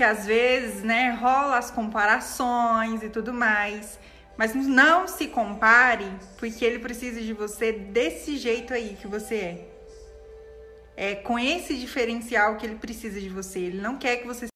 que às vezes, né, rola as comparações e tudo mais. Mas não se compare, porque ele precisa de você desse jeito aí que você é. É com esse diferencial que ele precisa de você. Ele não quer que você